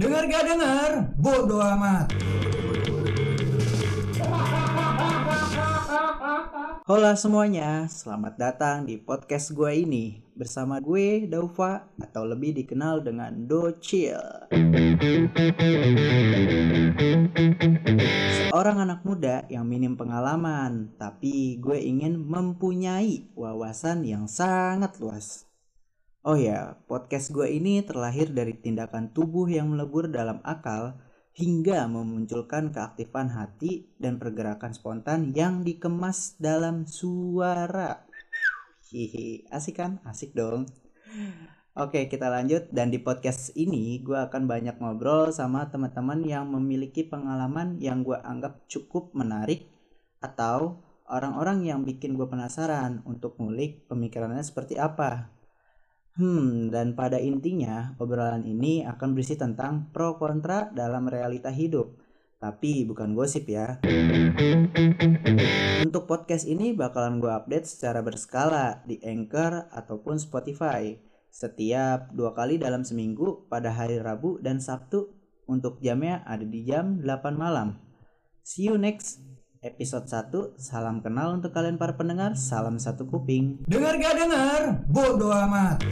Dengar gak dengar? Bodoh amat. Hola semuanya, selamat datang di podcast gue ini bersama gue Daufa atau lebih dikenal dengan Docil. Seorang anak muda yang minim pengalaman, tapi gue ingin mempunyai wawasan yang sangat luas. Oh ya, podcast gue ini terlahir dari tindakan tubuh yang melebur dalam akal hingga memunculkan keaktifan hati dan pergerakan spontan yang dikemas dalam suara. Hihi, asik kan? Asik dong. Oke, kita lanjut dan di podcast ini gue akan banyak ngobrol sama teman-teman yang memiliki pengalaman yang gue anggap cukup menarik atau orang-orang yang bikin gue penasaran untuk ngulik pemikirannya seperti apa. Hmm, dan pada intinya obrolan ini akan berisi tentang pro kontra dalam realita hidup. Tapi bukan gosip ya. Untuk podcast ini bakalan gue update secara berskala di Anchor ataupun Spotify. Setiap dua kali dalam seminggu pada hari Rabu dan Sabtu untuk jamnya ada di jam 8 malam. See you next episode 1. Salam kenal untuk kalian para pendengar. Salam satu kuping. Dengar gak dengar? Bodoh amat.